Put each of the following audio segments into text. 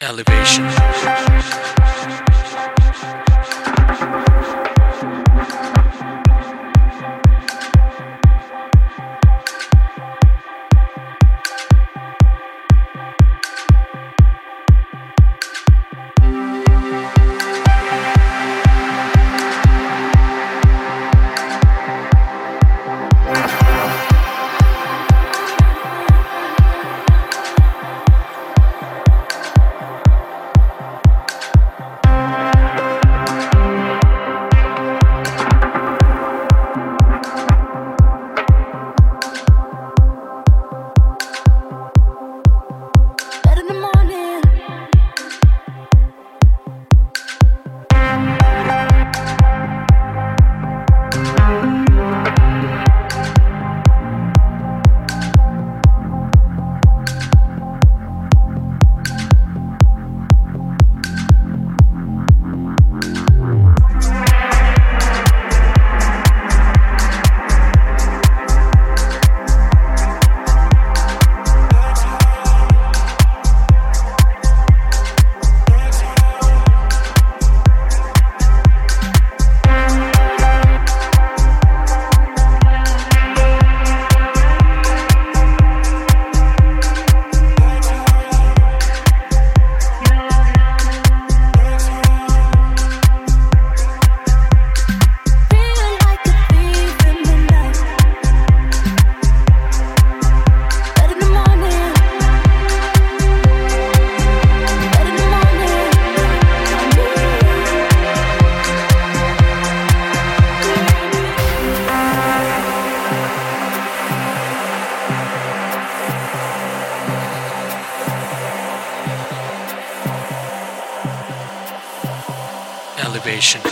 elevation. Elevation.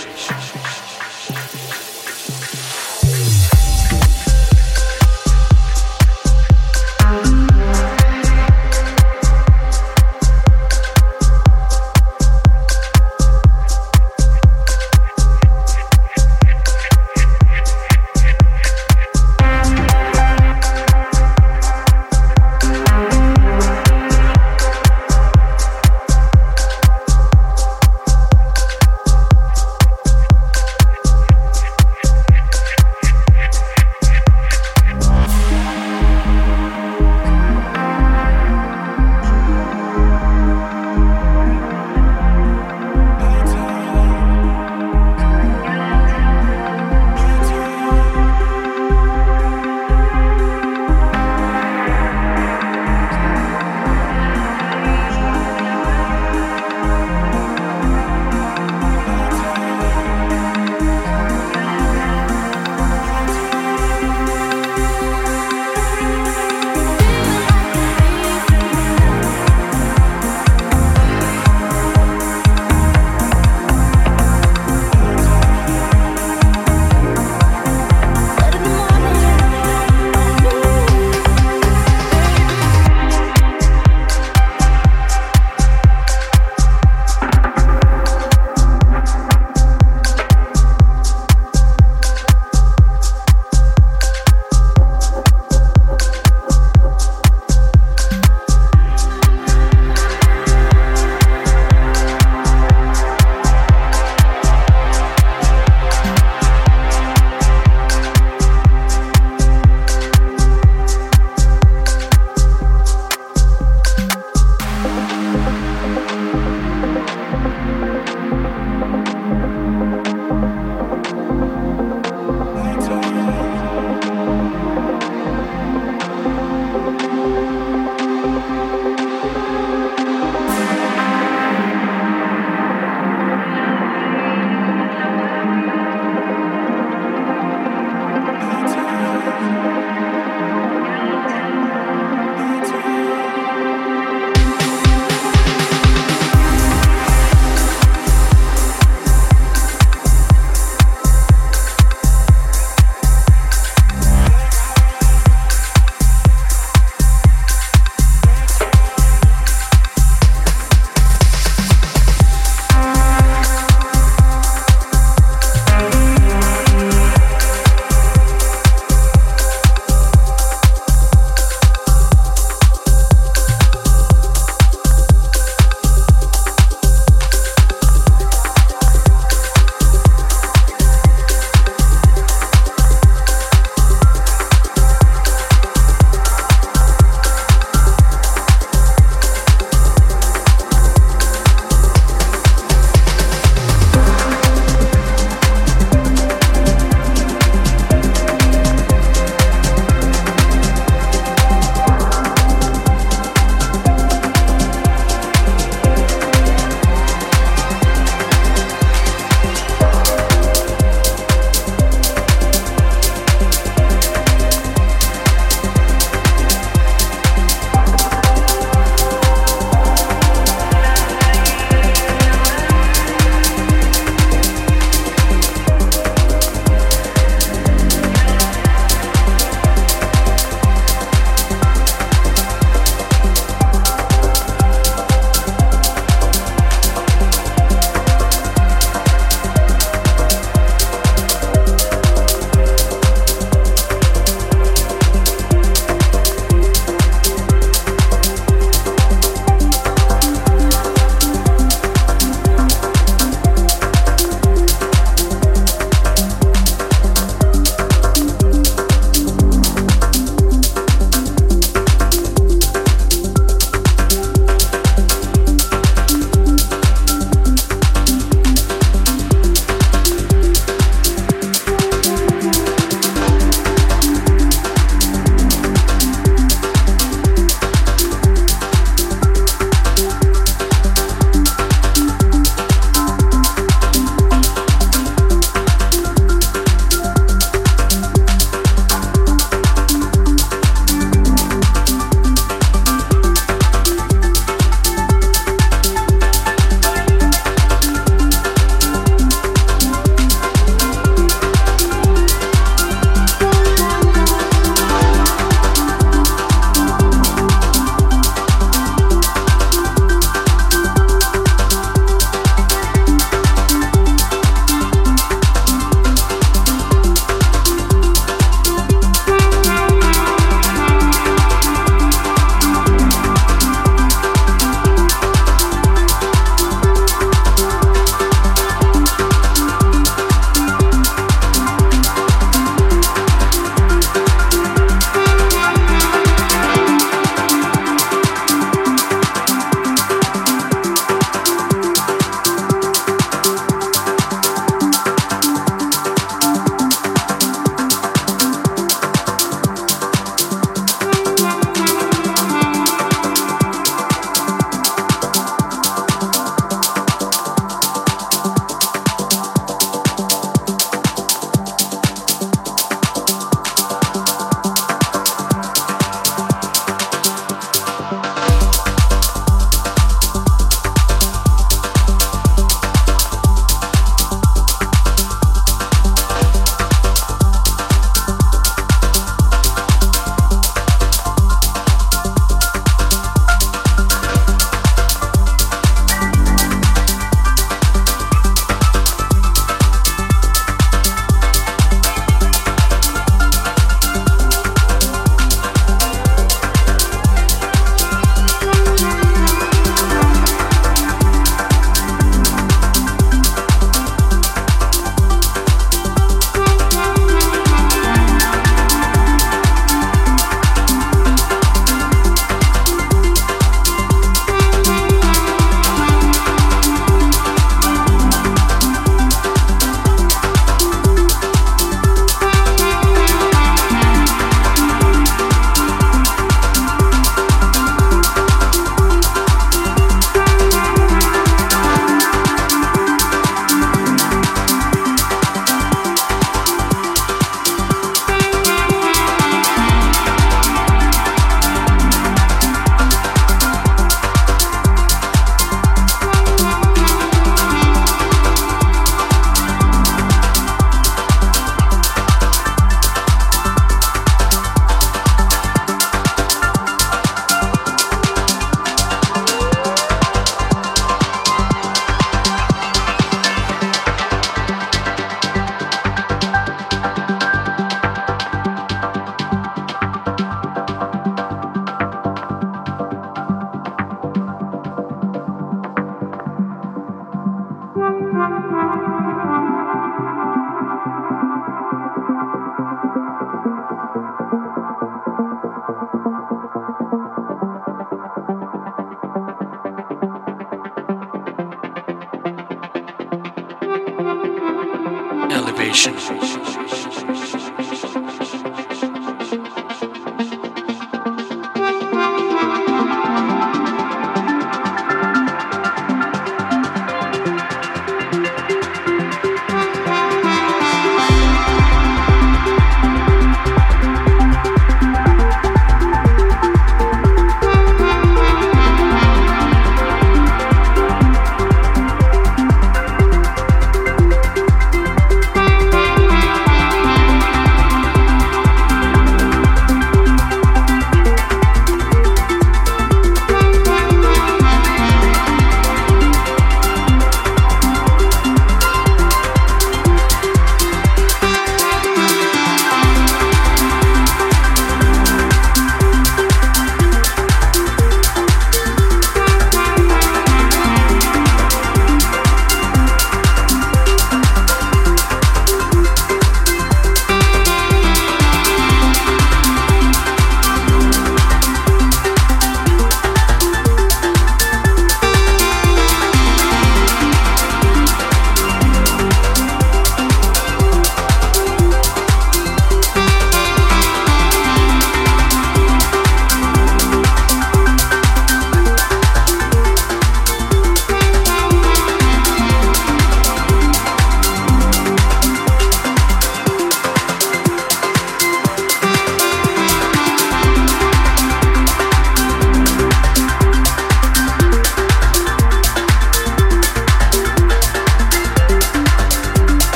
是是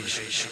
patient